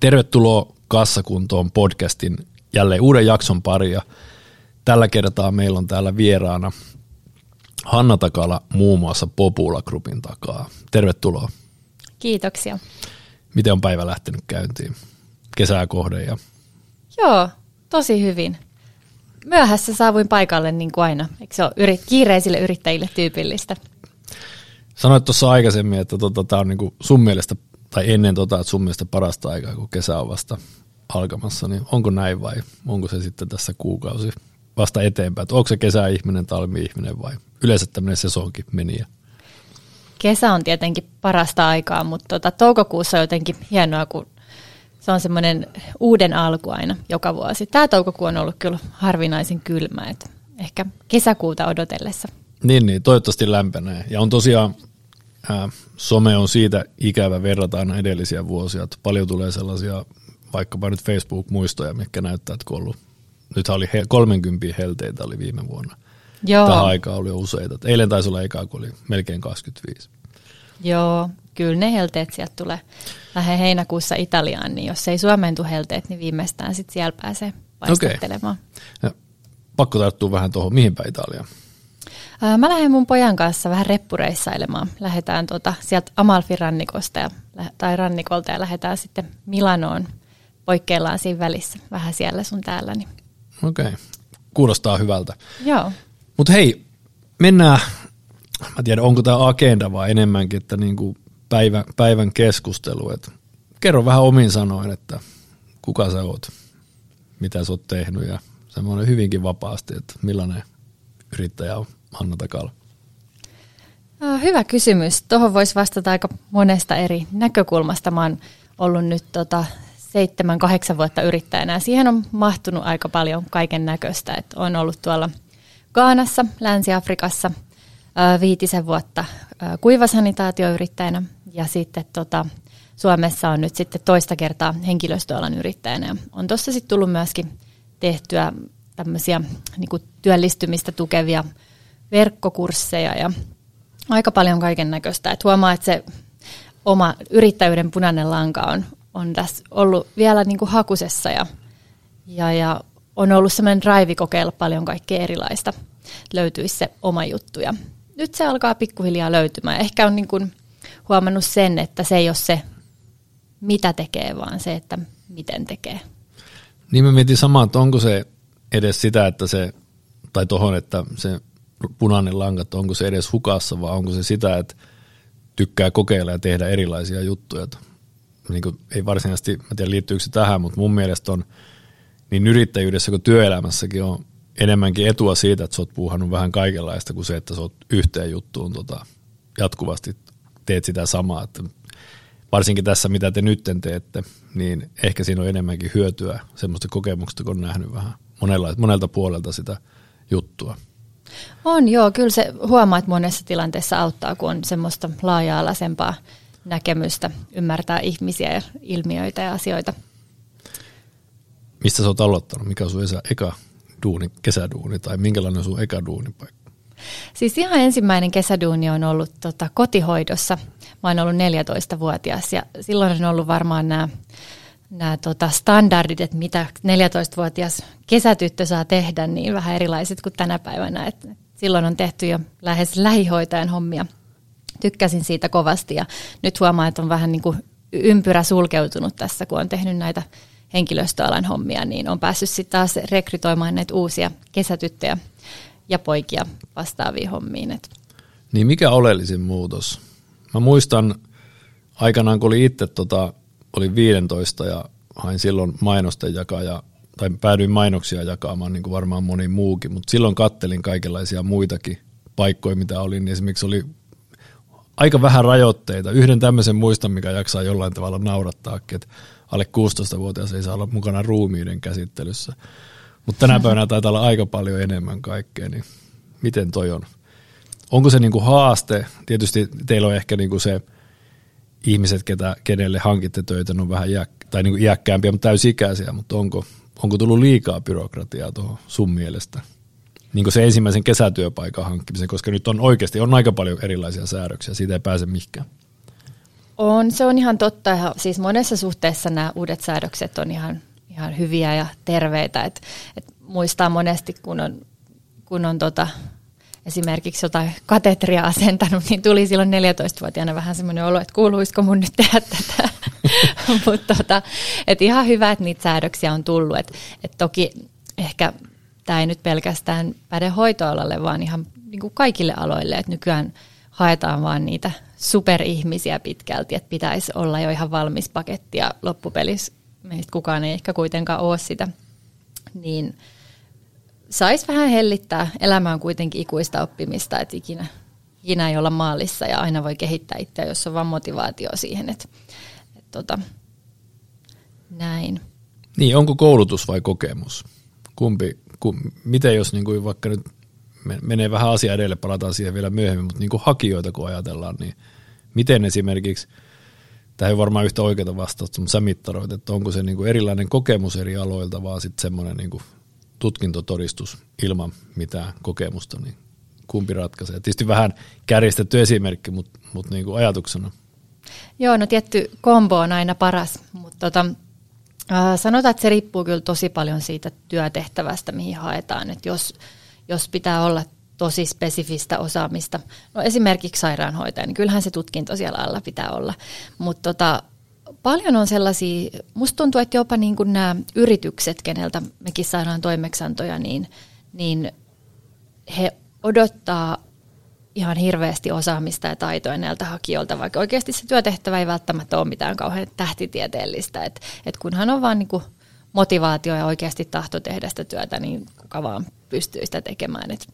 Tervetuloa Kassakuntoon podcastin jälleen uuden jakson paria. Tällä kertaa meillä on täällä vieraana Hanna Takala muun muassa Popula Groupin takaa. Tervetuloa. Kiitoksia. Miten on päivä lähtenyt käyntiin? Kesää kohde ja... Joo, tosi hyvin. Myöhässä saavuin paikalle niin kuin aina. Eikö se ole yrit- kiireisille yrittäjille tyypillistä? Sanoit tuossa aikaisemmin, että tota, tämä on niinku sun mielestä, tai ennen tota, että sun mielestä parasta aikaa, kun kesä on vasta alkamassa, niin onko näin vai onko se sitten tässä kuukausi vasta eteenpäin? Että onko se kesäihminen, talmi-ihminen vai yleensä tämmöinen sesonkin meniä? Kesä on tietenkin parasta aikaa, mutta tota, toukokuussa on jotenkin hienoa, kun se on semmoinen uuden alku aina joka vuosi. Tämä toukokuu on ollut kyllä harvinaisen kylmä, että ehkä kesäkuuta odotellessa. Niin, niin, toivottavasti lämpenee. Ja on tosiaan, some on siitä ikävä verrata aina edellisiä vuosia, että paljon tulee sellaisia vaikkapa nyt Facebook-muistoja, mitkä näyttää, että kun ollut, nythän oli he, 30 helteitä oli viime vuonna. Joo. Tähän aikaan oli useita. Eilen taisi olla eka, kun oli melkein 25. Joo, kyllä ne helteet sieltä tulee. Lähden heinäkuussa Italiaan, niin jos ei Suomeen tule helteet, niin viimeistään sitten siellä pääsee paistattelemaan. Ja pakko tarttua vähän tuohon, mihin päin Italiaan? Ää, Mä lähden mun pojan kanssa vähän reppureissailemaan. Lähdetään tuota, sieltä Amalfi-rannikosta ja, tai rannikolta ja lähdetään sitten Milanoon. Poikkeillaan siinä välissä, vähän siellä sun täällä. Niin. Okei, okay. kuulostaa hyvältä. Joo. Mutta hei, mennään, mä tiedän onko tämä agenda vai enemmänkin, että niinku päivän, päivän keskustelu. Et kerro vähän omin sanoin, että kuka sä oot, mitä sä oot tehnyt ja semmoinen hyvinkin vapaasti, että millainen yrittäjä on Hanna Takala. Hyvä kysymys. Tuohon voisi vastata aika monesta eri näkökulmasta. Mä oon ollut nyt tota seitsemän, kahdeksan vuotta yrittäjänä siihen on mahtunut aika paljon kaiken näköistä. On ollut tuolla Gaanassa, Länsi-Afrikassa viitisen vuotta kuivasanitaatioyrittäjänä ja sitten tota, Suomessa on nyt sitten toista kertaa henkilöstöalan yrittäjänä. Ja on tuossa sitten tullut myöskin tehtyä tämmöisiä niin työllistymistä tukevia verkkokursseja ja aika paljon kaiken näköistä. Et huomaa, että se oma yrittäjyyden punainen lanka on, on tässä ollut vielä niin kuin hakusessa ja, ja, ja on ollut semmoinen drive kokeilla paljon kaikkea erilaista. Löytyisi se oma juttu ja nyt se alkaa pikkuhiljaa löytymään. Ehkä on niin kuin huomannut sen, että se ei ole se, mitä tekee, vaan se, että miten tekee. Niin mä mietin samaa, että onko se edes sitä, että se, tai tohon, että se punainen lanka, että onko se edes hukassa, vai onko se sitä, että tykkää kokeilla ja tehdä erilaisia juttuja. Niin kuin, ei varsinaisesti, mä tiedän liittyykö se tähän, mutta mun mielestä on niin yrittäjyydessä kuin työelämässäkin on enemmänkin etua siitä, että sä oot puuhannut vähän kaikenlaista kuin se, että sä oot yhteen juttuun tota, jatkuvasti teet sitä samaa. Että varsinkin tässä, mitä te nyt teette, niin ehkä siinä on enemmänkin hyötyä semmoista kokemuksesta, kun on nähnyt vähän monella, monelta puolelta sitä juttua. On joo, kyllä se huomaa, että monessa tilanteessa auttaa, kun on semmoista laaja-alaisempaa näkemystä, ymmärtää ihmisiä ja ilmiöitä ja asioita. Mistä sä oot aloittanut? Mikä on sun eka duuni, kesäduuni tai minkälainen on sun eka duunipaikka? Siis ihan ensimmäinen kesäduuni on ollut tota, kotihoidossa. Mä oon ollut 14-vuotias ja silloin on ollut varmaan nämä nämä tota standardit, että mitä 14-vuotias kesätyttö saa tehdä, niin vähän erilaiset kuin tänä päivänä. Et silloin on tehty jo lähes lähihoitajan hommia. Tykkäsin siitä kovasti ja nyt huomaan, että on vähän niin kuin ympyrä sulkeutunut tässä, kun on tehnyt näitä henkilöstöalan hommia, niin on päässyt sitten taas rekrytoimaan näitä uusia kesätyttöjä ja poikia vastaaviin hommiin. Et Niin mikä oleellisin muutos? Mä muistan aikanaan, kun oli itse tota, oli 15 ja hain silloin mainosten jakaja, tai päädyin mainoksia jakamaan, niin kuin varmaan moni muukin, mutta silloin kattelin kaikenlaisia muitakin paikkoja, mitä oli, niin esimerkiksi oli aika vähän rajoitteita. Yhden tämmöisen muistan, mikä jaksaa jollain tavalla naurattaakin, että alle 16-vuotias ei saa olla mukana ruumiiden käsittelyssä. Mutta tänä päivänä taitaa olla aika paljon enemmän kaikkea, niin miten toi on? Onko se niinku haaste? Tietysti teillä on ehkä niinku se ihmiset, ketä, kenelle hankitte töitä, ne on vähän iäk, tai niinku iäkkäämpiä, mutta täysikäisiä, mutta onko, onko tullut liikaa byrokratiaa tuohon sun mielestä? Niin kuin se ensimmäisen kesätyöpaikan hankkimisen, koska nyt on oikeasti on aika paljon erilaisia säädöksiä, siitä ei pääse mihinkään. On, se on ihan totta. Siis monessa suhteessa nämä uudet säädökset on ihan, ihan hyviä ja terveitä. Et, et muistaa monesti, kun on, kun on tota, esimerkiksi jotain katetria asentanut, niin tuli silloin 14-vuotiaana vähän semmoinen olo, että kuuluisiko mun nyt tehdä tätä. Mutta tota, et ihan hyvä, että niitä säädöksiä on tullut. Et, et toki ehkä tämä ei nyt pelkästään päde hoitoalalle, vaan ihan niin kuin kaikille aloille, että nykyään haetaan vaan niitä superihmisiä pitkälti, että pitäisi olla jo ihan valmis paketti ja loppupelissä meistä kukaan ei ehkä kuitenkaan ole sitä, niin saisi vähän hellittää. Elämä on kuitenkin ikuista oppimista, että ikinä, ikinä ei olla maalissa ja aina voi kehittää itseä, jos on vaan motivaatio siihen, että, että tota, näin. Niin, onko koulutus vai kokemus? Kumpi, kum, miten jos niin kuin vaikka nyt menee vähän asia edelle, palataan siihen vielä myöhemmin, mutta niin kuin hakijoita kun ajatellaan, niin miten esimerkiksi, tämä ei varmaan yhtä oikeaa vastausta, mutta sä mittaroit, että onko se niin kuin erilainen kokemus eri aloilta, vaan sitten semmoinen niin kuin tutkintotodistus ilman mitään kokemusta, niin kumpi ratkaisee? Tietysti vähän kärjistetty esimerkki, mutta, mutta niin kuin ajatuksena. Joo, no tietty kombo on aina paras, mutta tota, äh, sanotaan, että se riippuu kyllä tosi paljon siitä työtehtävästä, mihin haetaan. Et jos, jos pitää olla tosi spesifistä osaamista, no esimerkiksi sairaanhoitaja, niin kyllähän se tutkinto siellä alla pitää olla. Mutta tota, paljon on sellaisia, musta tuntuu, että jopa niin kuin nämä yritykset, keneltä mekin saadaan toimeksantoja, niin, niin he odottaa ihan hirveästi osaamista ja taitoja näiltä hakijoilta, vaikka oikeasti se työtehtävä ei välttämättä ole mitään kauhean tähtitieteellistä. Et, et kunhan on vaan niin motivaatio ja oikeasti tahto tehdä sitä työtä, niin kuka vaan pystyy sitä tekemään. Et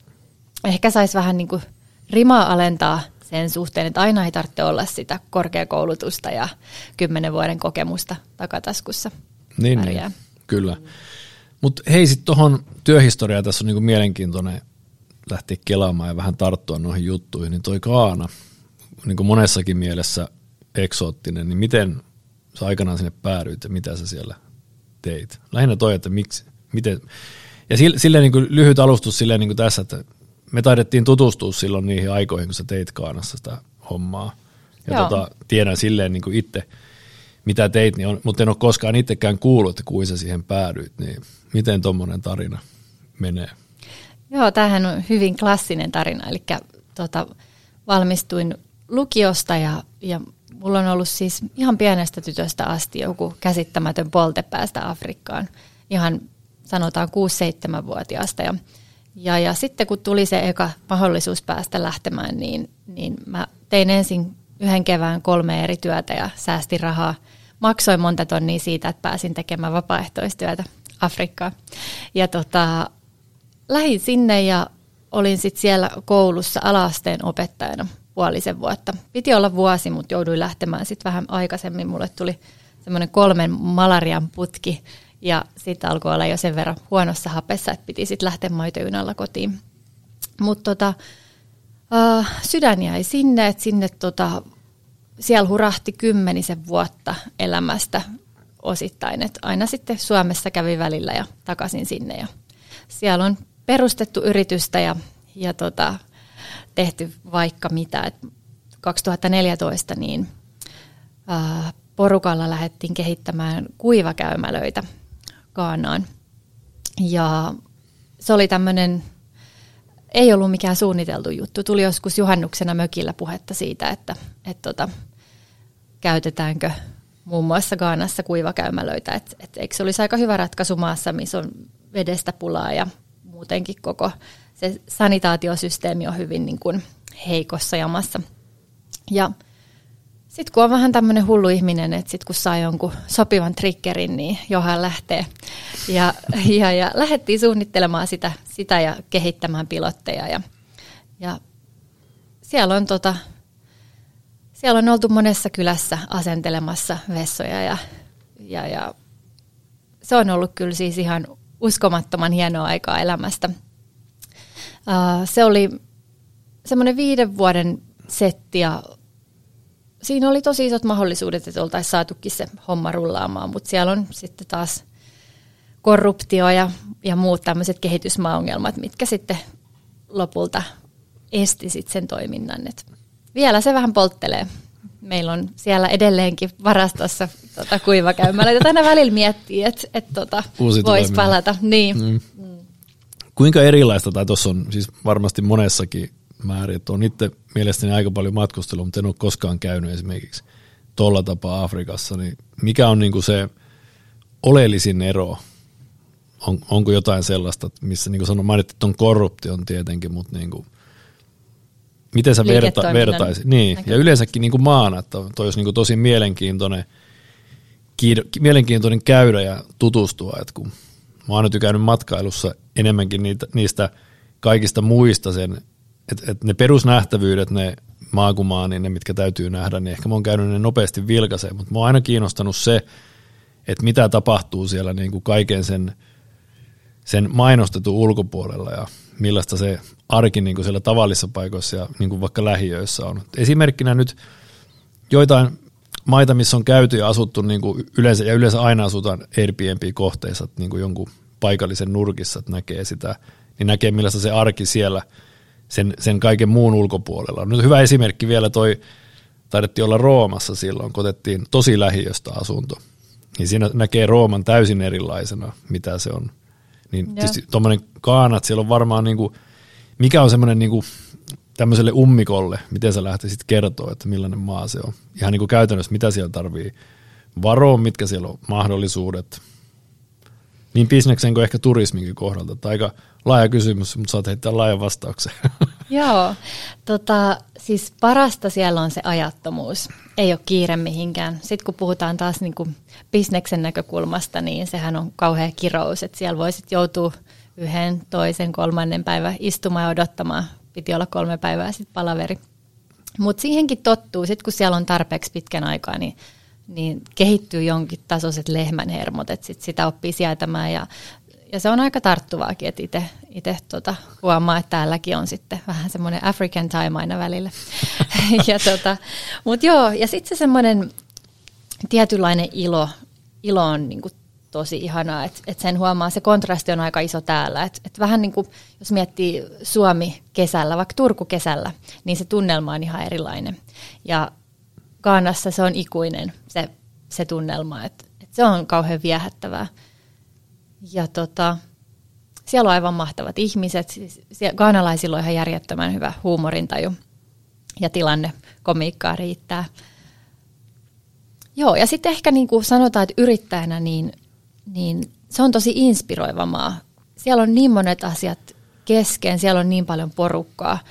ehkä saisi vähän niin kuin rimaa alentaa – sen suhteen, että aina ei tarvitse olla sitä korkeakoulutusta ja kymmenen vuoden kokemusta takataskussa. Niin, niin kyllä. Mutta hei, sitten tuohon työhistoriaan tässä on niinku mielenkiintoinen lähteä kelaamaan ja vähän tarttua noihin juttuihin, niin toi Kaana, niin kuin monessakin mielessä eksoottinen, niin miten sä aikanaan sinne päädyit ja mitä sä siellä teit? Lähinnä toi, että miksi, miten, ja sille, sille niin kuin lyhyt alustus silleen niin kuin tässä, että me taidettiin tutustua silloin niihin aikoihin, kun sä teit Kaanassa sitä hommaa. Ja tota, tiedän silleen niin kuin itse, mitä teit, niin on, mutta en ole koskaan itsekään kuullut, että kuin sä siihen päädyit. Niin miten tuommoinen tarina menee? Joo, tämähän on hyvin klassinen tarina. Eli tota, valmistuin lukiosta ja, ja mulla on ollut siis ihan pienestä tytöstä asti joku käsittämätön polte päästä Afrikkaan. Ihan sanotaan 6-7-vuotiaasta. Ja ja, ja sitten kun tuli se eka mahdollisuus päästä lähtemään, niin, niin mä tein ensin yhden kevään kolme eri työtä ja säästin rahaa. Maksoin monta tonnia siitä, että pääsin tekemään vapaaehtoistyötä Afrikkaan. Ja tota, lähdin sinne ja olin sitten siellä koulussa alaasteen opettajana puolisen vuotta. Piti olla vuosi, mutta jouduin lähtemään sitten vähän aikaisemmin. Mulle tuli semmoinen kolmen malarian putki ja sitten alkoi olla jo sen verran huonossa hapessa, että piti sitten lähteä maitojunalla kotiin. Mutta tota, uh, sydän jäi sinne, että sinne tota, siellä hurahti kymmenisen vuotta elämästä osittain. Et aina sitten Suomessa kävi välillä ja takaisin sinne. Ja siellä on perustettu yritystä ja, ja tota, tehty vaikka mitä. Et 2014 niin uh, porukalla lähdettiin kehittämään kuivakäymälöitä Kaanaan. Ja se oli tämmöinen, ei ollut mikään suunniteltu juttu. Tuli joskus juhannuksena mökillä puhetta siitä, että, että tota, käytetäänkö muun muassa Gaanassa kuivakäymälöitä. Et, et, eikö se olisi aika hyvä ratkaisu maassa, missä on vedestä pulaa ja muutenkin koko se sanitaatiosysteemi on hyvin niin kuin heikossa jamassa. Ja sitten kun on vähän tämmöinen hullu ihminen, että sitten kun saa jonkun sopivan triggerin, niin johan lähtee. Ja, ja, ja lähdettiin suunnittelemaan sitä, sitä ja kehittämään pilotteja. Ja, ja siellä, on tota, siellä on oltu monessa kylässä asentelemassa vessoja ja, ja, ja se on ollut kyllä siis ihan uskomattoman hienoa aikaa elämästä. Uh, se oli semmoinen viiden vuoden setti ja siinä oli tosi isot mahdollisuudet, että oltaisiin saatukin se homma rullaamaan, mutta siellä on sitten taas korruptio ja, ja muut tämmöiset kehitysmaaongelmat, mitkä sitten lopulta esti sit sen toiminnan. Et vielä se vähän polttelee meillä on siellä edelleenkin varastossa tota, kuivakäymälä, jota aina välillä miettii, että et, tota, voisi palata. Niin. Mm. Mm. Kuinka erilaista, tai tuossa on siis varmasti monessakin määrin, että on itse mielestäni aika paljon matkustelua, mutta en ole koskaan käynyt esimerkiksi tuolla tapaa Afrikassa, niin mikä on niinku se oleellisin ero? On, onko jotain sellaista, missä niin kuin sanoin, mainittiin, että on korruption tietenkin, mutta niin kuin, miten sä verta, vertaisit? Niin, ja yleensäkin niin kuin maana, että toi olisi niin kuin tosi mielenkiintoinen, kiido, mielenkiintoinen käydä ja tutustua, että kun mä oon nyt käynyt matkailussa enemmänkin niitä, niistä kaikista muista sen, että, että ne perusnähtävyydet, ne maakumaa, niin ne mitkä täytyy nähdä, niin ehkä mä oon käynyt ne nopeasti vilkaiseen, mutta mä oon aina kiinnostanut se, että mitä tapahtuu siellä niin kuin kaiken sen, sen mainostetun ulkopuolella ja millaista se arki niin kuin siellä tavallisissa paikoissa ja niin kuin vaikka lähiöissä on. Esimerkkinä nyt joitain maita, missä on käyty ja asuttu niin kuin yleensä, ja yleensä aina asutaan Airbnb-kohteissa niin kuin jonkun paikallisen nurkissa, että näkee sitä, niin näkee millaista se arki siellä sen, sen kaiken muun ulkopuolella. Nyt hyvä esimerkki vielä toi, taidettiin olla Roomassa silloin, kun otettiin tosi lähiöstä asunto niin siinä näkee Rooman täysin erilaisena, mitä se on. Niin tuommoinen kaanat, siellä on varmaan niinku, mikä on semmoinen niinku, tämmöiselle ummikolle, miten sä lähtisit kertoa, että millainen maa se on. Ihan niinku käytännössä, mitä siellä tarvii varoa, mitkä siellä on mahdollisuudet. Niin bisneksen kuin ehkä turisminkin kohdalta. Tai aika laaja kysymys, mutta saat heittää laajan vastauksen. Joo, tota, siis parasta siellä on se ajattomuus. Ei ole kiire mihinkään. Sitten kun puhutaan taas niin kuin bisneksen näkökulmasta, niin sehän on kauhea kirous, että siellä voisit joutua yhden, toisen, kolmannen päivän istumaan ja odottamaan. Piti olla kolme päivää sitten palaveri. Mutta siihenkin tottuu, sitten kun siellä on tarpeeksi pitkän aikaa, niin, niin kehittyy jonkin tasoiset lehmänhermot, että sit sitä oppii sietämään ja ja se on aika tarttuvaakin, että itse tota, huomaa, että täälläkin on sitten vähän semmoinen African time aina välillä. ja tota, Mutta joo, ja sitten se semmoinen tietynlainen ilo, ilo on niinku tosi ihanaa, että et sen huomaa, se kontrasti on aika iso täällä. Et, et vähän niin kuin, jos miettii Suomi kesällä, vaikka Turku kesällä, niin se tunnelma on ihan erilainen. Ja Kaanassa se on ikuinen, se, se tunnelma, että et se on kauhean viehättävää. Ja tota, siellä on aivan mahtavat ihmiset. Siis Gaanalaisilla on ihan järjettömän hyvä huumorintaju ja tilanne komiikkaa riittää. Joo, ja sitten ehkä niin kuin sanotaan, että yrittäjänä niin, niin se on tosi inspiroiva maa. Siellä on niin monet asiat kesken, siellä on niin paljon porukkaa –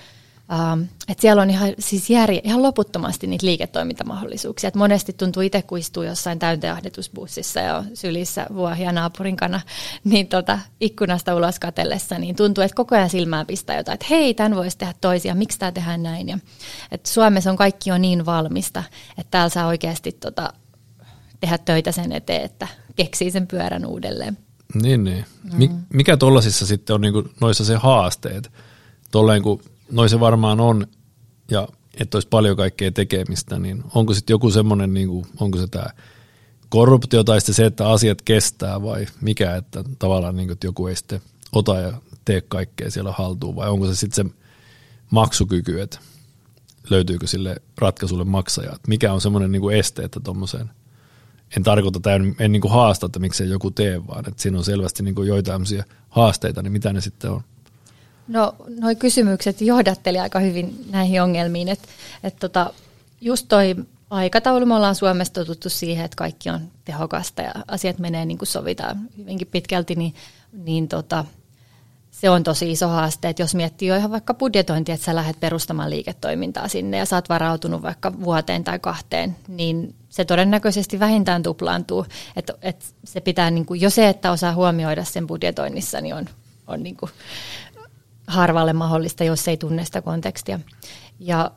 Um, että siellä on ihan, siis järje, ihan loputtomasti niitä liiketoimintamahdollisuuksia. Et monesti tuntuu itse, kun istuu jossain täynteahdetusbussissa ja sylissä vuohia naapurin kana, niin tota, ikkunasta ulos katellessa, niin tuntuu, että koko ajan silmää pistää jotain, että hei, tämän voisi tehdä toisia, miksi tämä tehdään näin. Ja, että Suomessa on kaikki jo niin valmista, että täällä saa oikeasti tota, tehdä töitä sen eteen, että keksii sen pyörän uudelleen. Niin, niin. Mm. Mikä tuollaisissa sitten on niinku noissa se haasteet? Tolleen kun noin se varmaan on, ja että olisi paljon kaikkea tekemistä, niin onko sitten joku semmoinen, niin onko se tämä korruptio tai sitten se, että asiat kestää vai mikä, että tavallaan niin kuin, että joku ei sitten ota ja tee kaikkea siellä haltuun vai onko se sitten se maksukyky, että löytyykö sille ratkaisulle maksaja, että mikä on semmoinen niin este, että tuommoiseen en tarkoita tai en, en niin haasta, että miksei joku tee, vaan että siinä on selvästi niin joitain haasteita, niin mitä ne sitten on? No, nuo kysymykset johdatteli aika hyvin näihin ongelmiin. että et tota, just toi aikataulu, me ollaan Suomessa totuttu siihen, että kaikki on tehokasta ja asiat menee niin kuin sovitaan hyvinkin pitkälti, niin, niin tota, se on tosi iso haaste, että jos miettii jo ihan vaikka budjetointia, että sä lähdet perustamaan liiketoimintaa sinne ja sä oot varautunut vaikka vuoteen tai kahteen, niin se todennäköisesti vähintään tuplaantuu. Että, että se pitää, niin kuin, jo se, että osaa huomioida sen budjetoinnissa, niin on, on niin kuin, harvalle mahdollista, jos ei tunne sitä kontekstia. Ja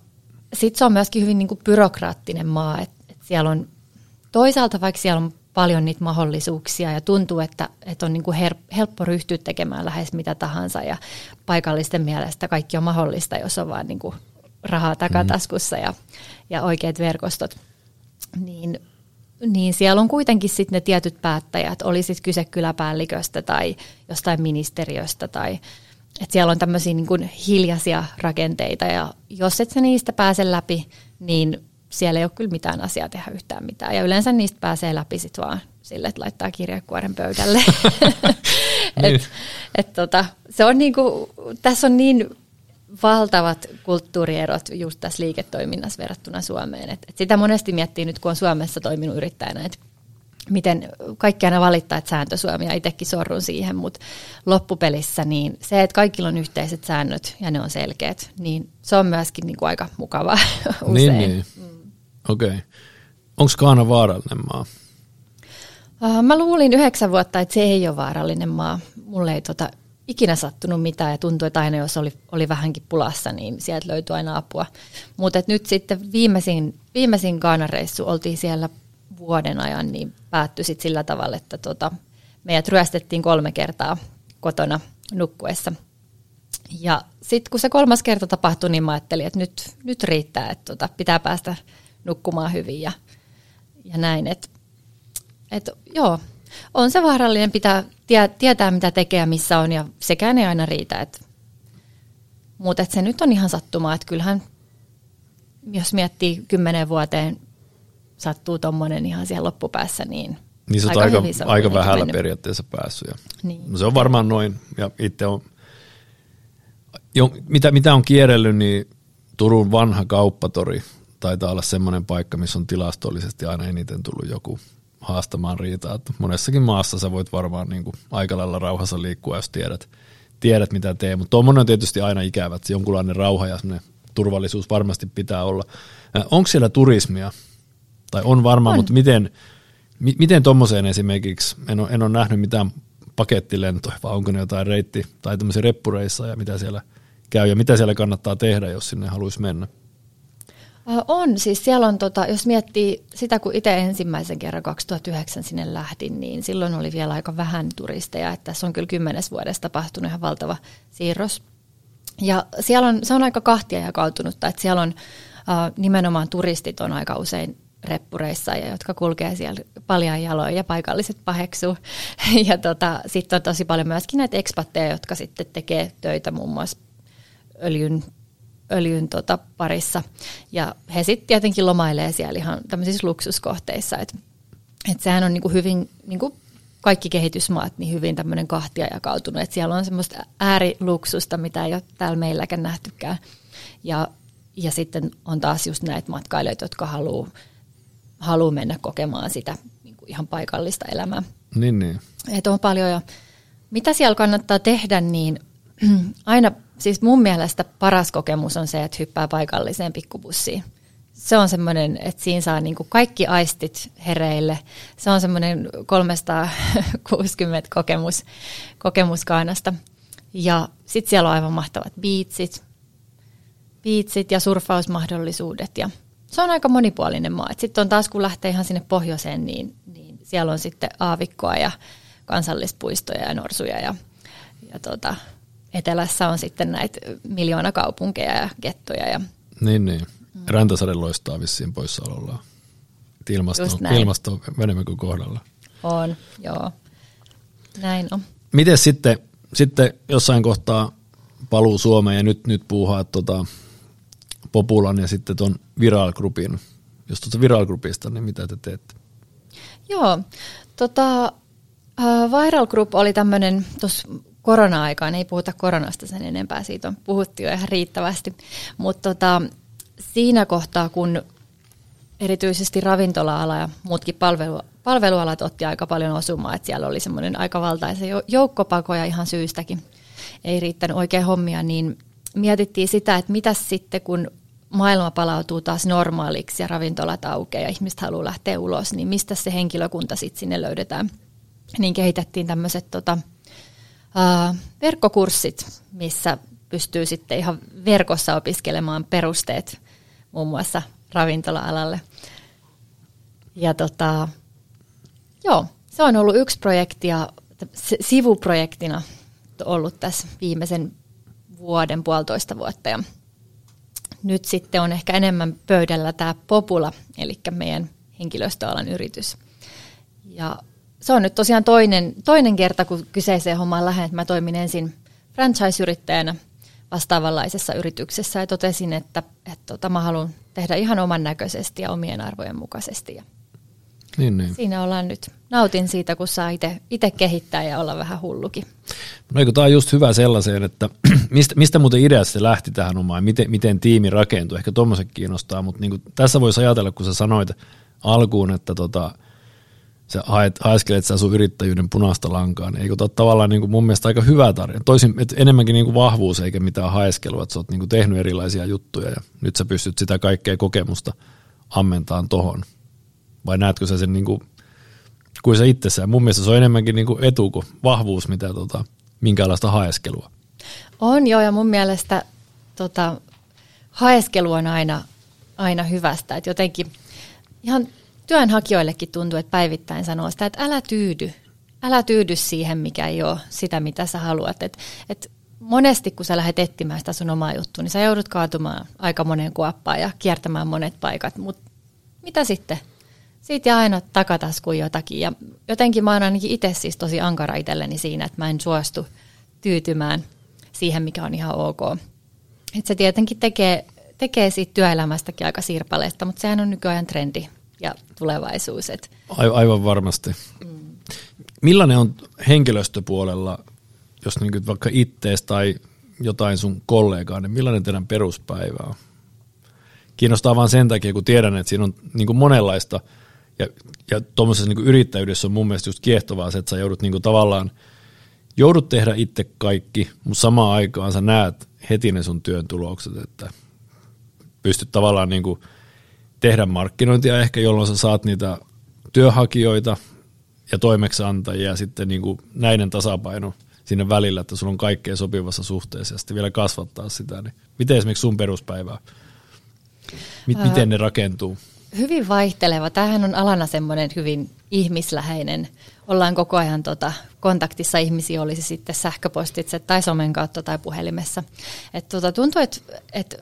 sitten se on myöskin hyvin niin kuin byrokraattinen maa, että et siellä on toisaalta, vaikka siellä on paljon niitä mahdollisuuksia ja tuntuu, että, että on niin kuin her- helppo ryhtyä tekemään lähes mitä tahansa ja paikallisten mielestä kaikki on mahdollista, jos on vaan niin kuin rahaa takataskussa ja, ja oikeat verkostot. Niin, niin siellä on kuitenkin sitten ne tietyt päättäjät, oli siis kyse kyläpäälliköstä tai jostain ministeriöstä tai että siellä on tämmöisiä niin kuin hiljaisia rakenteita ja jos et sä niistä pääse läpi, niin siellä ei ole kyllä mitään asiaa tehdä yhtään mitään. Ja yleensä niistä pääsee läpi sit vaan sille, että laittaa kirjekuoren pöydälle. niin. et, et tota, se on niinku, tässä on niin valtavat kulttuurierot just tässä liiketoiminnassa verrattuna Suomeen. Et, et sitä monesti miettii nyt, kun on Suomessa toiminut yrittäjänä, että miten kaikki aina valittaa, että sääntö Suomi ja itsekin sorrun siihen, mutta loppupelissä niin se, että kaikilla on yhteiset säännöt ja ne on selkeät, niin se on myöskin niin kuin aika mukavaa usein. Niin, niin. Mm. okei. Okay. Onko Kaana vaarallinen maa? Uh, mä luulin yhdeksän vuotta, että se ei ole vaarallinen maa. Mulle ei tota ikinä sattunut mitään ja tuntui, että aina jos oli, oli vähänkin pulassa, niin sieltä löytyi aina apua. Mutta nyt sitten viimeisin, viimeisin Kaanareissu oltiin siellä vuoden ajan, niin päättyi sit sillä tavalla, että tota, meidät ryöstettiin kolme kertaa kotona nukkuessa. Ja sitten kun se kolmas kerta tapahtui, niin mä ajattelin, että nyt, nyt riittää, että tota, pitää päästä nukkumaan hyvin ja, ja näin. Että et, joo, on se vaarallinen, pitää tie, tietää mitä tekee missä on ja sekään ei aina riitä. Et, mutta se nyt on ihan sattumaa, että kyllähän jos miettii kymmenen vuoteen sattuu tuommoinen ihan siellä loppupäässä, niin niin sä aika, aika, aika vähällä mennyt. periaatteessa päässyt. Ja niin. no se on varmaan noin. Ja itse on, jo, mitä, mitä on kierrellyt, niin Turun vanha kauppatori taitaa olla semmoinen paikka, missä on tilastollisesti aina eniten tullut joku haastamaan riitaa. Että monessakin maassa sä voit varmaan niin kuin aika lailla rauhassa liikkua, jos tiedät, tiedät mitä tee. Mutta tuommoinen on tietysti aina ikävä, että jonkunlainen rauha ja turvallisuus varmasti pitää olla. Onko siellä turismia? Tai on varmaan, mutta miten, mi, miten tuommoiseen esimerkiksi, en ole, en ole nähnyt mitään pakettilentoja, vai onko ne jotain reitti- tai tämmöisiä reppureissa ja mitä siellä käy ja mitä siellä kannattaa tehdä, jos sinne haluaisi mennä? On, siis siellä on, tota, jos miettii sitä, kun itse ensimmäisen kerran 2009 sinne lähdin, niin silloin oli vielä aika vähän turisteja, että tässä on kyllä kymmenes vuodessa tapahtunut ihan valtava siirros. Ja siellä on, se on aika kahtia jakautunutta, että siellä on nimenomaan turistit on aika usein reppureissa ja jotka kulkee siellä paljon jaloin ja paikalliset paheksuu. Ja tota, sitten on tosi paljon myöskin näitä ekspatteja, jotka sitten tekee töitä muun muassa öljyn, öljyn tota parissa. Ja he sitten tietenkin lomailee siellä ihan tämmöisissä luksuskohteissa. Että et sehän on niinku hyvin, niinku kaikki kehitysmaat, niin hyvin tämmöinen kahtia jakautunut. Että siellä on semmoista ääriluksusta, mitä ei ole täällä meilläkään nähtykään. Ja, ja sitten on taas just näitä matkailijoita, jotka haluaa haluaa mennä kokemaan sitä niin kuin ihan paikallista elämää. Niin, niin. Et on paljon ja mitä siellä kannattaa tehdä, niin aina, siis mun mielestä paras kokemus on se, että hyppää paikalliseen pikkubussiin. Se on semmoinen, että siinä saa niin kuin kaikki aistit hereille. Se on semmoinen 360 kokemus, kokemus Kaanasta. Ja sitten siellä on aivan mahtavat biitsit, biitsit ja surfausmahdollisuudet ja se on aika monipuolinen maa. Sitten on taas, kun lähtee ihan sinne pohjoiseen, niin, niin siellä on sitten aavikkoa ja kansallispuistoja ja norsuja ja, ja tota, etelässä on sitten näitä miljoona kaupunkeja ja kettoja. Ja, niin, niin. Mm. Räntäsade loistaa vissiin poissaolollaan. Ilmasto, ilmasto on enemmän kuin kohdalla. On, joo. Näin on. Miten sitten, sitten jossain kohtaa paluu Suomeen ja nyt, nyt puuhaa tota, Populan ja sitten tuon Viral Groupin. Jos tuosta Viral Groupista, niin mitä te teette? Joo, tota, uh, Viral Group oli tämmöinen tuossa korona-aikaan, ei puhuta koronasta sen enempää, siitä on puhuttu jo ihan riittävästi, mutta tota, siinä kohtaa, kun erityisesti ravintola-ala ja muutkin palvelu, palvelualat otti aika paljon osumaa, että siellä oli semmoinen aika valtaisa joukkopakoja ihan syystäkin, ei riittänyt oikein hommia, niin mietittiin sitä, että mitä sitten kun maailma palautuu taas normaaliksi ja ravintolat aukeaa ja ihmiset haluaa lähteä ulos, niin mistä se henkilökunta sitten sinne löydetään. Niin kehitettiin tämmöiset tota, uh, verkkokurssit, missä pystyy sitten ihan verkossa opiskelemaan perusteet muun muassa ravintola-alalle. Ja tota, joo, se on ollut yksi projekti ja sivuprojektina ollut tässä viimeisen vuoden, puolitoista vuotta. Ja nyt sitten on ehkä enemmän pöydällä tämä Popula, eli meidän henkilöstöalan yritys. Ja se on nyt tosiaan toinen, toinen kerta, kun kyseiseen hommaan lähden, että mä toimin ensin franchise-yrittäjänä vastaavanlaisessa yrityksessä ja totesin, että, että tota, mä haluan tehdä ihan oman näköisesti ja omien arvojen mukaisesti. Ja niin, niin. Siinä ollaan nyt. Nautin siitä, kun saa itse kehittää ja olla vähän hullukin. No eikö tämä on just hyvä sellaiseen, että mistä, mistä muuten ideasta se lähti tähän omaan, miten, miten tiimi rakentuu, ehkä tuommoiset kiinnostaa, mutta niin tässä voisi ajatella, kun sä sanoit alkuun, että tota, sä haet, haeskelet sä sun yrittäjyyden punaista lankaa, niin eikö tämä tavallaan niin kuin mun mielestä aika hyvä tarina. Toisin, että enemmänkin niin kuin vahvuus eikä mitään haeskelua, että sä oot niin kuin tehnyt erilaisia juttuja ja nyt sä pystyt sitä kaikkea kokemusta ammentaan tohon. Vai näetkö sä sen niin kuin, kuin se itsessään? Mun mielestä se on enemmänkin niin kuin etu kuin vahvuus, mitä tota, minkäänlaista haeskelua. On joo, ja mun mielestä tota, haeskelu on aina, aina hyvästä. Et jotenkin ihan työnhakijoillekin tuntuu, että päivittäin sanoo sitä, että älä tyydy. Älä tyydy siihen, mikä ei ole sitä, mitä sä haluat. Et, et monesti, kun sä lähdet etsimään sitä sun omaa juttua, niin sä joudut kaatumaan aika moneen kuoppaan ja kiertämään monet paikat. Mutta mitä sitten? Siitä aina takataskuun jotakin. Ja jotenkin mä oon ainakin itse siis tosi ankara itselleni siinä, että mä en suostu tyytymään siihen, mikä on ihan ok. Et se tietenkin tekee, tekee siitä työelämästäkin aika sirpaleista, mutta sehän on nykyajan trendi ja tulevaisuus. Et. Aivan varmasti. Millainen on henkilöstöpuolella, jos niin vaikka ittees tai jotain sun kollegaa, niin millainen teidän peruspäivä on? Kiinnostaa vain sen takia, kun tiedän, että siinä on niin monenlaista – ja, ja tuommoisessa niin yrittäjyydessä on mun mielestä just kiehtovaa se, että sä joudut niin kuin tavallaan, joudut tehdä itse kaikki, mutta samaan aikaan sä näet heti ne sun työn tulokset, että pystyt tavallaan niin kuin tehdä markkinointia ehkä, jolloin sä saat niitä työhakijoita ja toimeksiantajia ja sitten niin kuin näiden tasapaino sinne välillä, että sulla on kaikkea sopivassa suhteessa ja sitten vielä kasvattaa sitä. Niin miten esimerkiksi sun peruspäivää? Miten ne rakentuu? Hyvin vaihteleva. Tämähän on alana semmoinen hyvin ihmisläheinen. Ollaan koko ajan tota, kontaktissa ihmisiä, olisi sitten sähköpostitse tai somen kautta tai puhelimessa. Et, tota, tuntuu, että et,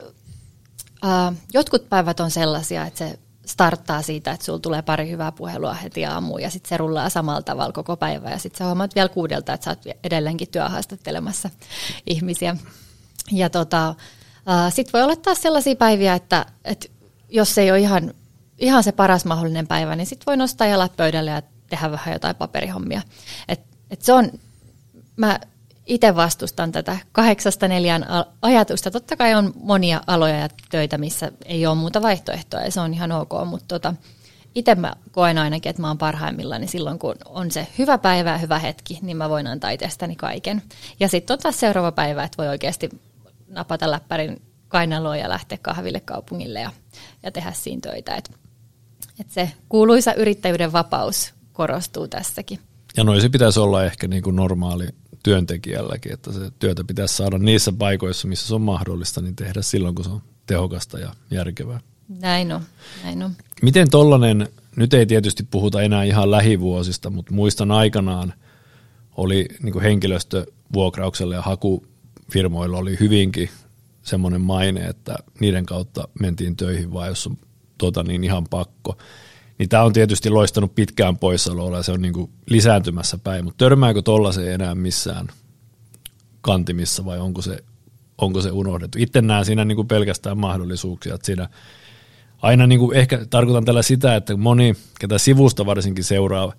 uh, jotkut päivät on sellaisia, että se starttaa siitä, että sulla tulee pari hyvää puhelua heti aamuun ja sitten se rullaa samalla tavalla koko päivä ja sitten sä huomaat vielä kuudelta, että sä oot edelleenkin työhaastattelemassa ihmisiä. Ja tota, uh, sitten voi olla taas sellaisia päiviä, että, että jos ei ole ihan ihan se paras mahdollinen päivä, niin sitten voi nostaa jalat pöydälle ja tehdä vähän jotain paperihommia. Et, et se on, mä itse vastustan tätä kahdeksasta neljän ajatusta. Totta kai on monia aloja ja töitä, missä ei ole muuta vaihtoehtoa ja se on ihan ok, mutta tota, itse mä koen ainakin, että mä oon parhaimmillaan, niin silloin kun on se hyvä päivä ja hyvä hetki, niin mä voin antaa itsestäni kaiken. Ja sitten on taas seuraava päivä, että voi oikeasti napata läppärin kainaloon ja lähteä kahville kaupungille ja, ja tehdä siinä töitä. Et että se kuuluisa yrittäjyyden vapaus korostuu tässäkin. Ja noin se pitäisi olla ehkä niin kuin normaali työntekijälläkin, että se työtä pitäisi saada niissä paikoissa, missä se on mahdollista, niin tehdä silloin, kun se on tehokasta ja järkevää. Näin on, näin on. Miten tollainen, nyt ei tietysti puhuta enää ihan lähivuosista, mutta muistan aikanaan oli niin henkilöstövuokrauksella ja hakufirmoilla oli hyvinkin semmoinen maine, että niiden kautta mentiin töihin vaan, jos on tota, niin ihan pakko. Niin tämä on tietysti loistanut pitkään poissaololla ja se on niin kuin lisääntymässä päin, mutta törmääkö tollaiseen enää missään kantimissa vai onko se, onko se unohdettu? Itse näen siinä niin kuin pelkästään mahdollisuuksia, että siinä aina niin kuin ehkä tarkoitan tällä sitä, että moni, ketä sivusta varsinkin seuraa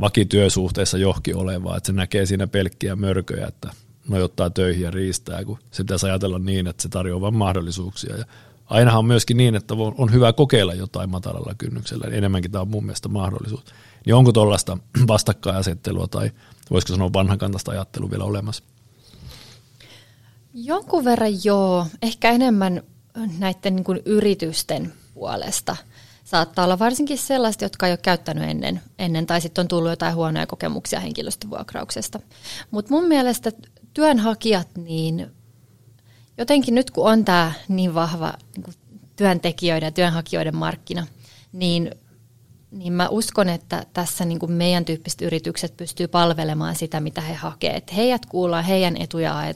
vakityösuhteessa johonkin olevaa, että se näkee siinä pelkkiä mörköjä, että no ottaa töihin ja riistää, kun se pitäisi ajatella niin, että se tarjoaa vain mahdollisuuksia ja ainahan on myöskin niin, että on hyvä kokeilla jotain matalalla kynnyksellä, niin enemmänkin tämä on mun mielestä mahdollisuus. Niin onko tuollaista vastakkainasettelua tai voisiko sanoa vanhakantaista ajattelua vielä olemassa? Jonkun verran joo, ehkä enemmän näiden niin kuin yritysten puolesta. Saattaa olla varsinkin sellaista, jotka ei ole käyttänyt ennen, ennen tai sitten on tullut jotain huonoja kokemuksia henkilöstövuokrauksesta. Mutta mun mielestä työnhakijat, niin jotenkin nyt kun on tämä niin vahva niin työntekijöiden ja työnhakijoiden markkina, niin, niin mä uskon, että tässä niin kuin meidän tyyppiset yritykset pystyy palvelemaan sitä, mitä he hakevat. Että heidät kuullaan, heidän etuja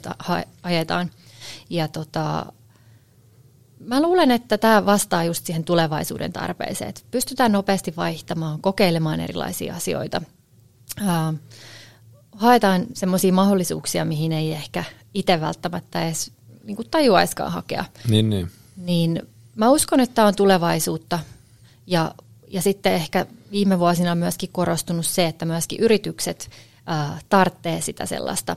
ajetaan. Ja tota, mä luulen, että tämä vastaa just siihen tulevaisuuden tarpeeseen. Että pystytään nopeasti vaihtamaan, kokeilemaan erilaisia asioita. haetaan semmoisia mahdollisuuksia, mihin ei ehkä itse välttämättä edes niin kuin tajuaiskaan hakea. Niin, niin. Niin mä uskon, että tämä on tulevaisuutta ja, ja sitten ehkä viime vuosina on myöskin korostunut se, että myöskin yritykset äh, tarvitsee sitä sellaista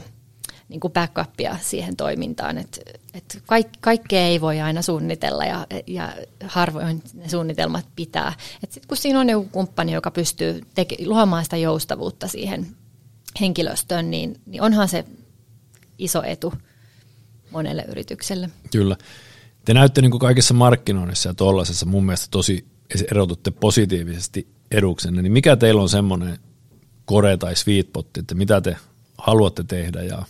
niin kuin backupia siihen toimintaan, että et kaik, kaikkea ei voi aina suunnitella ja, ja harvoin ne suunnitelmat pitää. Sitten kun siinä on joku kumppani, joka pystyy teke, luomaan sitä joustavuutta siihen henkilöstöön, niin, niin onhan se iso etu monelle yritykselle. Kyllä. Te näytte niin kuin kaikessa markkinoinnissa ja tuollaisessa mun mielestä tosi erotutte positiivisesti eduksenne, niin mikä teillä on semmoinen kore tai sweet että mitä te haluatte tehdä ja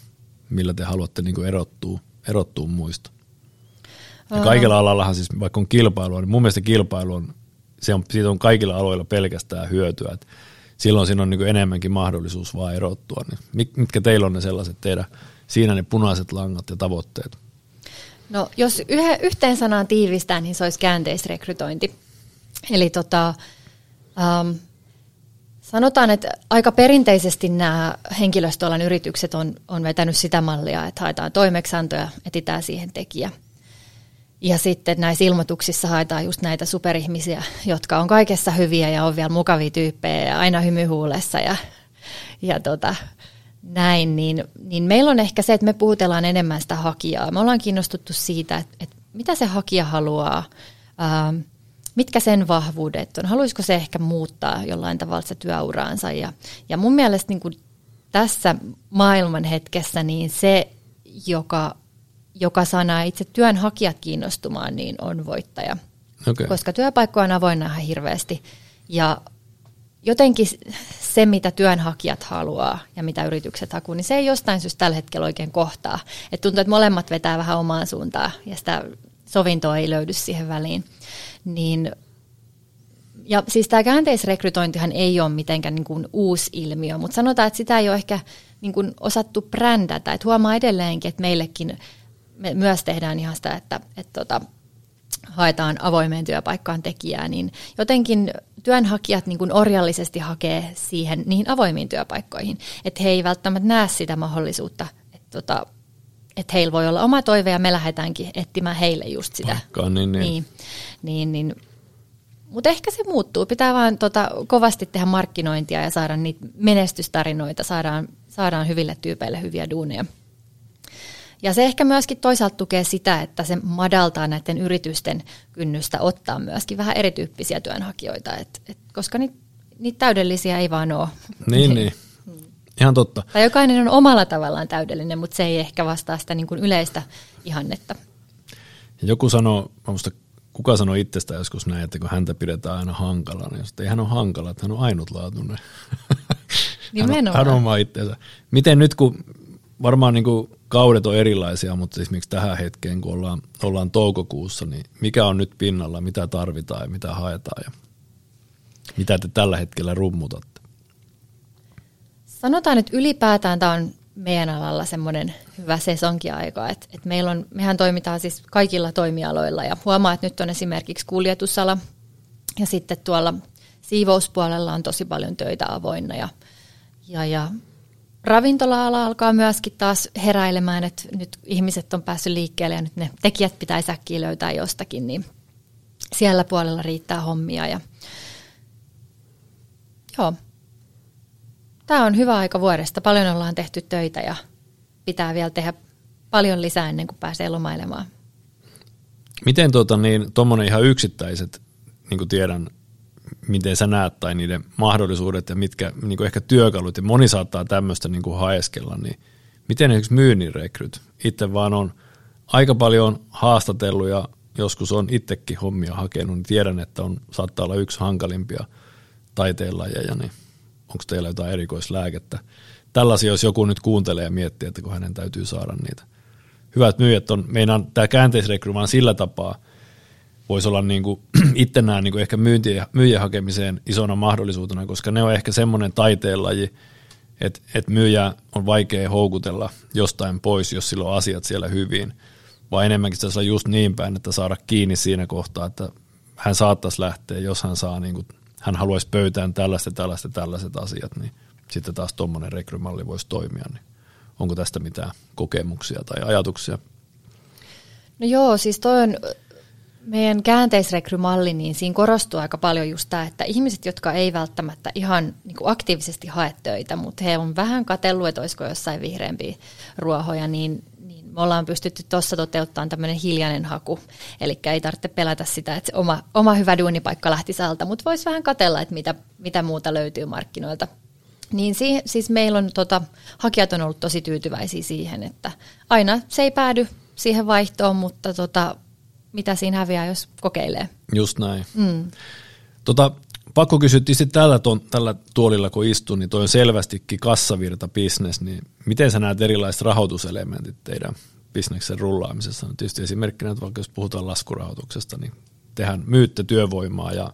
millä te haluatte niin kuin erottua, erottua muista? Ja kaikilla alallahan siis, vaikka on kilpailua, niin mun mielestä kilpailu on, se on, siitä on kaikilla aloilla pelkästään hyötyä, että silloin siinä on niin kuin enemmänkin mahdollisuus vaan erottua. Niin mitkä teillä on ne sellaiset teidän, siinä ne punaiset langat ja tavoitteet? No jos yhä, yhteen sanaan tiivistää, niin se olisi käänteisrekrytointi. Eli tota, um, sanotaan, että aika perinteisesti nämä henkilöstöalan yritykset on, on vetänyt sitä mallia, että haetaan toimeksiantoja, etitään siihen tekijä. Ja sitten näissä ilmoituksissa haetaan just näitä superihmisiä, jotka on kaikessa hyviä ja on vielä mukavia tyyppejä ja aina hymyhuulessa ja, ja tota, näin, niin, niin meillä on ehkä se, että me puhutellaan enemmän sitä hakijaa. Me ollaan kiinnostuttu siitä, että, että mitä se hakija haluaa, ää, mitkä sen vahvuudet on, haluaisiko se ehkä muuttaa jollain tavalla se työuraansa. Ja, ja mun mielestä niin kuin tässä maailman hetkessä niin se, joka, joka saa itse työnhakijat kiinnostumaan, niin on voittaja. Okay. Koska työpaikkoja on avoinna ihan hirveästi. Ja jotenkin se, mitä työnhakijat haluaa ja mitä yritykset hakuu, niin se ei jostain syystä tällä hetkellä oikein kohtaa. Et tuntuu, että molemmat vetää vähän omaan suuntaan ja sitä sovintoa ei löydy siihen väliin. Niin, ja siis tämä käänteisrekrytointihan ei ole mitenkään niin kuin uusi ilmiö, mutta sanotaan, että sitä ei ole ehkä niin kuin osattu brändätä. Että huomaa edelleenkin, että meillekin me myös tehdään ihan sitä, että, että tota, haetaan avoimeen työpaikkaan tekijää, niin jotenkin työnhakijat niin kuin orjallisesti hakee siihen niihin avoimiin työpaikkoihin. Että he ei välttämättä näe sitä mahdollisuutta, että, tota, että heillä voi olla oma toive ja me lähdetäänkin etsimään heille just sitä. Paikkaan, niin, niin. niin, niin, niin. Mutta ehkä se muuttuu. Pitää vaan tota, kovasti tehdä markkinointia ja saada niitä menestystarinoita, saadaan, saadaan hyville tyypeille hyviä duuneja. Ja se ehkä myöskin toisaalta tukee sitä, että se madaltaa näiden yritysten kynnystä ottaa myöskin vähän erityyppisiä työnhakijoita, et, et, koska niitä niit täydellisiä ei vaan ole. Niin, niin. Ihan totta. Tai jokainen on omalla tavallaan täydellinen, mutta se ei ehkä vastaa sitä niin kuin yleistä ihannetta. Ja joku sanoo, musta kuka sanoi itsestä joskus näin, että kun häntä pidetään aina hankalana, niin ei hän ole hankala, että hän on ainutlaatuinen. Nimenomaan. Hän on, hän on oma. Miten nyt, kun varmaan niin kuin kaudet on erilaisia, mutta esimerkiksi tähän hetkeen, kun ollaan, ollaan toukokuussa, niin mikä on nyt pinnalla, mitä tarvitaan ja mitä haetaan ja mitä te tällä hetkellä rummutatte? Sanotaan, että ylipäätään tämä on meidän alalla semmoinen hyvä sesonkiaika, että, että meillä on, mehän toimitaan siis kaikilla toimialoilla ja huomaa, että nyt on esimerkiksi kuljetusala ja sitten tuolla siivouspuolella on tosi paljon töitä avoinna ja, ja, ja ravintola-ala alkaa myöskin taas heräilemään, että nyt ihmiset on päässyt liikkeelle ja nyt ne tekijät pitäisi äkkiä löytää jostakin, niin siellä puolella riittää hommia. Ja joo, tämä on hyvä aika vuodesta. Paljon ollaan tehty töitä ja pitää vielä tehdä paljon lisää ennen kuin pääsee lomailemaan. Miten tuota, niin, tuommoinen ihan yksittäiset, niin kuin tiedän, miten sä näet tai niiden mahdollisuudet ja mitkä niin kuin ehkä työkalut, ja moni saattaa tämmöistä niin kuin haeskella, niin miten esimerkiksi myynnin rekryt? Itse vaan on aika paljon haastatellut ja joskus on itsekin hommia hakenut, niin tiedän, että on, saattaa olla yksi hankalimpia taiteenlajeja, niin onko teillä jotain erikoislääkettä? Tällaisia, jos joku nyt kuuntelee ja miettii, että kun hänen täytyy saada niitä. Hyvät myyjät on, meinaan tämä käänteisrekry vaan sillä tapaa – voisi olla niin kuin, itse näen niin kuin ehkä myyntiä, myyjän hakemiseen isona mahdollisuutena, koska ne on ehkä semmoinen taiteenlaji, että, että myyjä on vaikea houkutella jostain pois, jos sillä on asiat siellä hyvin, vaan enemmänkin se on just niin päin, että saada kiinni siinä kohtaa, että hän saattaisi lähteä, jos hän saa, niin kuin, hän haluaisi pöytään tällaiset, tällaiset, tällaiset asiat, niin sitten taas tuommoinen rekrymalli voisi toimia. Niin onko tästä mitään kokemuksia tai ajatuksia? No joo, siis toi on meidän käänteisrekrymalli, niin siinä korostuu aika paljon just tämä, että ihmiset, jotka ei välttämättä ihan niin aktiivisesti hae töitä, mutta he on vähän katsellut, että olisiko jossain vihreämpiä ruohoja, niin, niin me ollaan pystytty tuossa toteuttamaan tämmöinen hiljainen haku. Eli ei tarvitse pelätä sitä, että se oma, oma hyvä duunipaikka lähti alta, mutta voisi vähän katella, että mitä, mitä muuta löytyy markkinoilta. Niin si, siis meillä on, tota, hakijat on ollut tosi tyytyväisiä siihen, että aina se ei päädy siihen vaihtoon, mutta tota, mitä siinä häviää, jos kokeilee. Just näin. Mm. Tota, pakko kysyä, sitten tällä, ton, tällä tuolilla kun istun, niin toi on selvästikin kassavirta business, niin miten sä näet erilaiset rahoituselementit teidän bisneksen rullaamisessa? No tietysti esimerkkinä, että vaikka jos puhutaan laskurahoituksesta, niin tehän myytte työvoimaa ja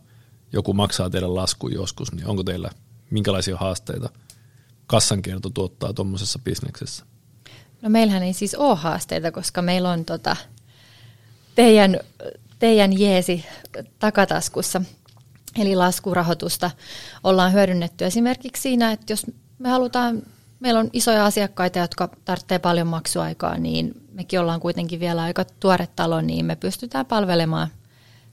joku maksaa teidän lasku joskus, niin onko teillä minkälaisia haasteita kassankierto tuottaa tuommoisessa bisneksessä? No meillähän ei siis ole haasteita, koska meillä on tota, teidän, teidän jeesi takataskussa, eli laskurahoitusta ollaan hyödynnetty esimerkiksi siinä, että jos me halutaan, meillä on isoja asiakkaita, jotka tarvitsee paljon maksuaikaa, niin mekin ollaan kuitenkin vielä aika tuore talo, niin me pystytään palvelemaan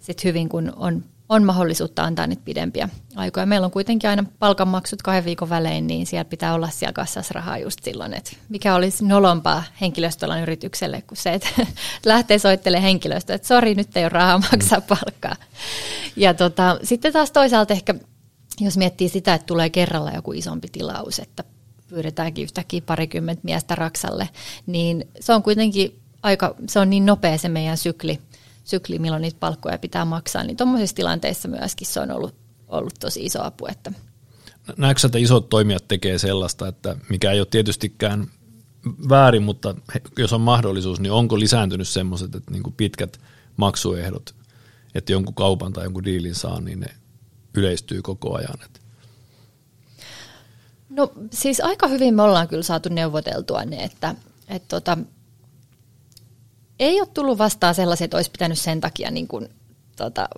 sit hyvin, kun on on mahdollisuutta antaa niitä pidempiä aikoja. Meillä on kuitenkin aina palkanmaksut kahden viikon välein, niin siellä pitää olla siellä kassassa rahaa just silloin, että mikä olisi nolompaa henkilöstöllä yritykselle kuin se, että lähtee soittelemaan henkilöstöä, että sori, nyt ei ole rahaa maksaa palkkaa. Ja tota, sitten taas toisaalta ehkä, jos miettii sitä, että tulee kerralla joku isompi tilaus, että pyydetäänkin yhtäkkiä parikymmentä miestä raksalle, niin se on kuitenkin aika, se on niin nopea se meidän sykli, sykli, milloin niitä palkkoja pitää maksaa, niin tuommoisissa tilanteissa myöskin se on ollut, ollut tosi iso apu. Että. Näetkö että isot toimijat tekee sellaista, että mikä ei ole tietystikään väärin, mutta jos on mahdollisuus, niin onko lisääntynyt semmoiset, että niin pitkät maksuehdot, että jonkun kaupan tai jonkun diilin saa, niin ne yleistyy koko ajan? Että. No siis aika hyvin me ollaan kyllä saatu neuvoteltua ne, että, että tota, ei ole tullut vastaan sellaisia, että olisi pitänyt sen takia niin kuin, tota,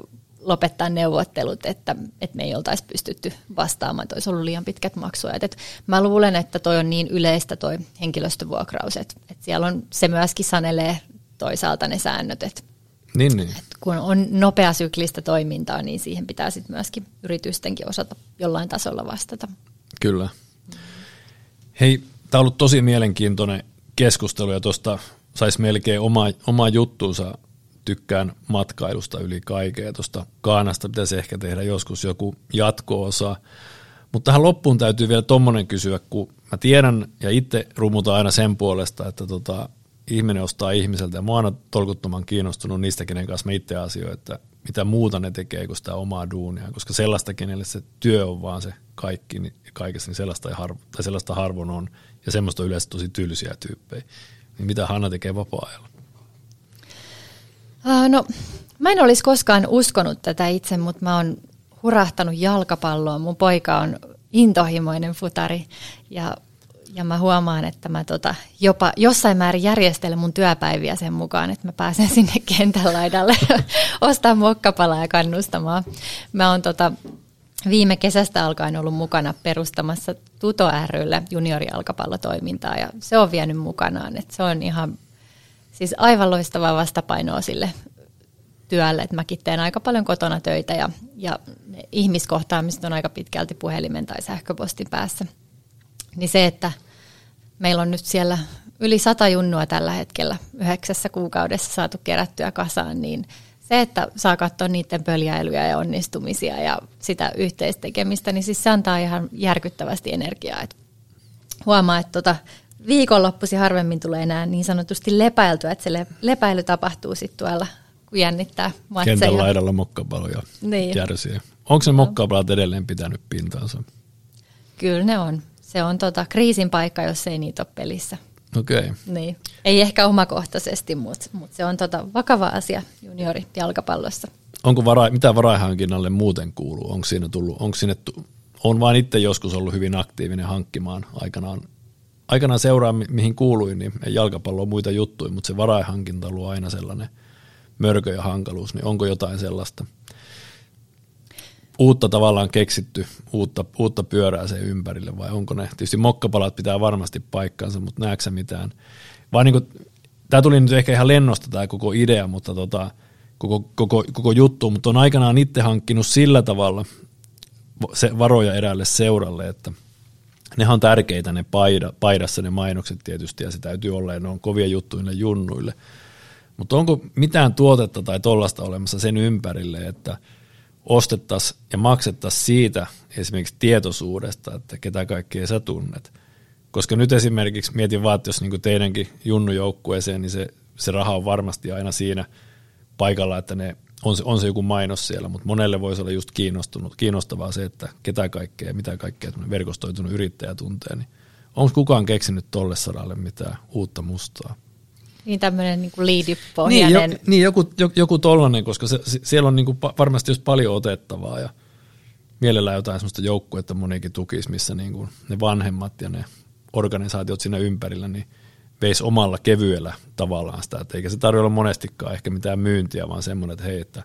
lopettaa neuvottelut, että, että me ei oltaisi pystytty vastaamaan, että olisi ollut liian pitkät maksuajat. Et mä luulen, että toi on niin yleistä toi henkilöstövuokraus, että, että siellä on, se myöskin sanelee toisaalta ne säännöt, että niin, niin. Että kun on nopea syklistä toimintaa, niin siihen pitää sitten myöskin yritystenkin osata jollain tasolla vastata. Kyllä. Hei, tämä on ollut tosi mielenkiintoinen keskustelu ja tuosta saisi melkein oma, oma juttuunsa. Tykkään matkailusta yli kaikkea. Tuosta Kaanasta pitäisi ehkä tehdä joskus joku jatko-osa. Mutta tähän loppuun täytyy vielä tommonen kysyä, kun mä tiedän ja itse rumutaan aina sen puolesta, että tota, ihminen ostaa ihmiseltä ja mä oon aina tolkuttoman kiinnostunut niistä, kenen kanssa mä itse asioin, että mitä muuta ne tekee kuin sitä omaa duunia, koska sellaista, kenelle se työ on vaan se kaikki, niin kaikessa, niin sellaista, ei harvo, tai sellaista harvoin on, ja semmoista on yleensä tosi tylsiä tyyppejä. Niin mitä Hanna tekee vapaa-ajalla? Uh, no, mä en olisi koskaan uskonut tätä itse, mutta mä oon hurahtanut jalkapalloon. Mun poika on intohimoinen futari ja, ja mä huomaan, että mä tota, jopa jossain määrin järjestelen mun työpäiviä sen mukaan, että mä pääsen sinne kentän laidalle ostaa muokkapalaa ja kannustamaan. Mä oon tota, viime kesästä alkaen ollut mukana perustamassa Tuto rylle juniorijalkapallotoimintaa ja se on vienyt mukanaan. että se on ihan siis aivan loistavaa vastapainoa sille työlle, että mäkin teen aika paljon kotona töitä ja, ja ihmiskohtaamiset on aika pitkälti puhelimen tai sähköpostin päässä. Niin se, että meillä on nyt siellä yli sata junnua tällä hetkellä yhdeksässä kuukaudessa saatu kerättyä kasaan, niin se, että saa katsoa niiden pöljäilyjä ja onnistumisia ja sitä yhteistekemistä, niin siis se antaa ihan järkyttävästi energiaa. Et huomaa, että tota, viikonloppusi harvemmin tulee enää niin sanotusti lepäiltyä, että se lepäily tapahtuu sitten tuolla, kun jännittää matseja. Kentän laidalla mokkapaloja niin. järsiä. Onko se mokkapalat edelleen pitänyt pintaansa? Kyllä ne on. Se on tota, kriisin paikka, jos ei niitä ole pelissä. Okei. Okay. Niin. Ei ehkä omakohtaisesti, mutta, mutta se on tota vakava asia juniori jalkapallossa. Onko vara, mitä varaihankinnalle muuten kuuluu? Onko siinä tullut, onko sinne, on vain itse joskus ollut hyvin aktiivinen hankkimaan aikanaan, aikanaan seuraa, mihin kuuluin, niin ei jalkapallo muita juttuja, mutta se varaihankinta on aina sellainen mörkö ja hankaluus, niin onko jotain sellaista – uutta tavallaan keksitty, uutta, uutta pyörää sen ympärille vai onko ne? Tietysti mokkapalat pitää varmasti paikkansa, mutta näetkö mitään? Vai niin kuin, tämä tuli nyt ehkä ihan lennosta tämä koko idea, mutta tota, koko, koko, koko juttu, mutta on aikanaan itse hankkinut sillä tavalla se varoja eräälle seuralle, että ne on tärkeitä ne paida, paidassa ne mainokset tietysti ja se täytyy olla ja ne on kovia juttuja ne junnuille. Mutta onko mitään tuotetta tai tollasta olemassa sen ympärille, että ostettaisiin ja maksettaisiin siitä esimerkiksi tietoisuudesta, että ketä kaikkea sä tunnet. Koska nyt esimerkiksi mietin vaan, että jos niin teidänkin junnujoukkueeseen, niin se, se raha on varmasti aina siinä paikalla, että ne on se, on se joku mainos siellä, mutta monelle voisi olla just kiinnostunut, kiinnostavaa se, että ketä kaikkea ja mitä kaikkea verkostoitunut yrittäjä tuntee. Niin onko kukaan keksinyt tolle saralle mitään uutta mustaa? Niin tämmöinen niin kuin liidipohjainen. Niin, jo, niin joku, joku, joku tollainen, koska se, siellä on niin kuin varmasti just paljon otettavaa ja mielellään jotain sellaista joukkuetta monikin tukisi, missä niin kuin ne vanhemmat ja ne organisaatiot siinä ympärillä, niin veisi omalla kevyellä tavallaan sitä, että eikä se tarvitse olla monestikaan ehkä mitään myyntiä, vaan semmoinen, että hei, että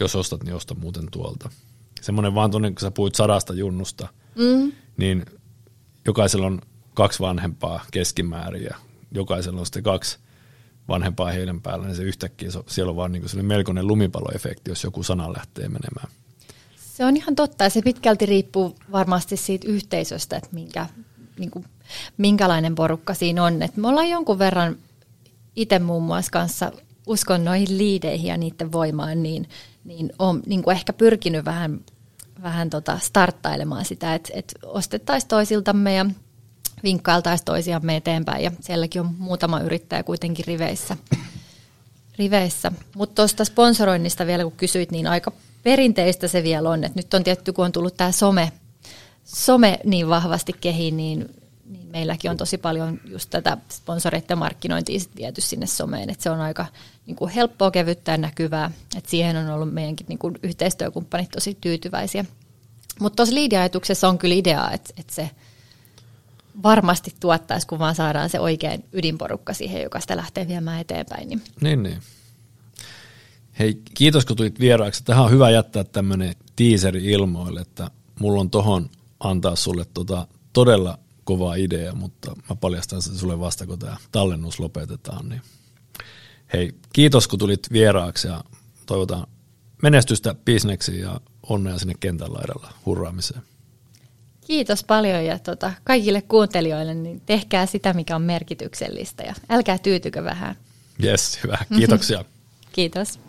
jos ostat, niin osta muuten tuolta. Semmoinen vaan tuonne, kun sä puhuit sadasta junnusta, mm. niin jokaisella on kaksi vanhempaa keskimäärin ja jokaisella on sitten kaksi vanhempaa heidän päällä, niin se yhtäkkiä siellä on vaan niin melkoinen lumipalloefekti, jos joku sana lähtee menemään. Se on ihan totta ja se pitkälti riippuu varmasti siitä yhteisöstä, että minkä, niin kuin, minkälainen porukka siinä on. Et me ollaan jonkun verran itse muun muassa kanssa uskon noihin liideihin ja niiden voimaan, niin, niin on niin kuin ehkä pyrkinyt vähän, vähän tota starttailemaan sitä, että, että ostettaisiin toisiltamme ja vinkkailtaisiin toisiamme eteenpäin ja sielläkin on muutama yrittäjä kuitenkin riveissä. riveissä. Mutta tuosta sponsoroinnista vielä kun kysyit, niin aika perinteistä se vielä on. Et nyt on tietty, kun on tullut tämä some, some niin vahvasti kehiin, niin, niin meilläkin on tosi paljon just tätä sponsoreiden markkinointia sit viety sinne someen. Et se on aika niin kuin helppoa, kevyttä ja näkyvää. Et siihen on ollut meidänkin niin kuin yhteistyökumppanit tosi tyytyväisiä. Mutta tuossa liidiajatuksessa on kyllä idea, että, että se – varmasti tuottaisi, kun vaan saadaan se oikein ydinporukka siihen, joka sitä lähtee viemään eteenpäin. Niin, niin. niin. Hei, kiitos kun tulit vieraaksi. Tähän on hyvä jättää tämmöinen teaseri ilmoille, että mulla on tohon antaa sulle tota todella kova idea, mutta mä paljastan sen sulle vasta, kun tämä tallennus lopetetaan. Niin. Hei, kiitos kun tulit vieraaksi ja toivotaan menestystä bisneksiin ja onnea sinne kentän laidalla hurraamiseen. Kiitos paljon ja tota, kaikille kuuntelijoille, niin tehkää sitä, mikä on merkityksellistä ja älkää tyytykö vähän. Yes, hyvä. Kiitoksia. Kiitos.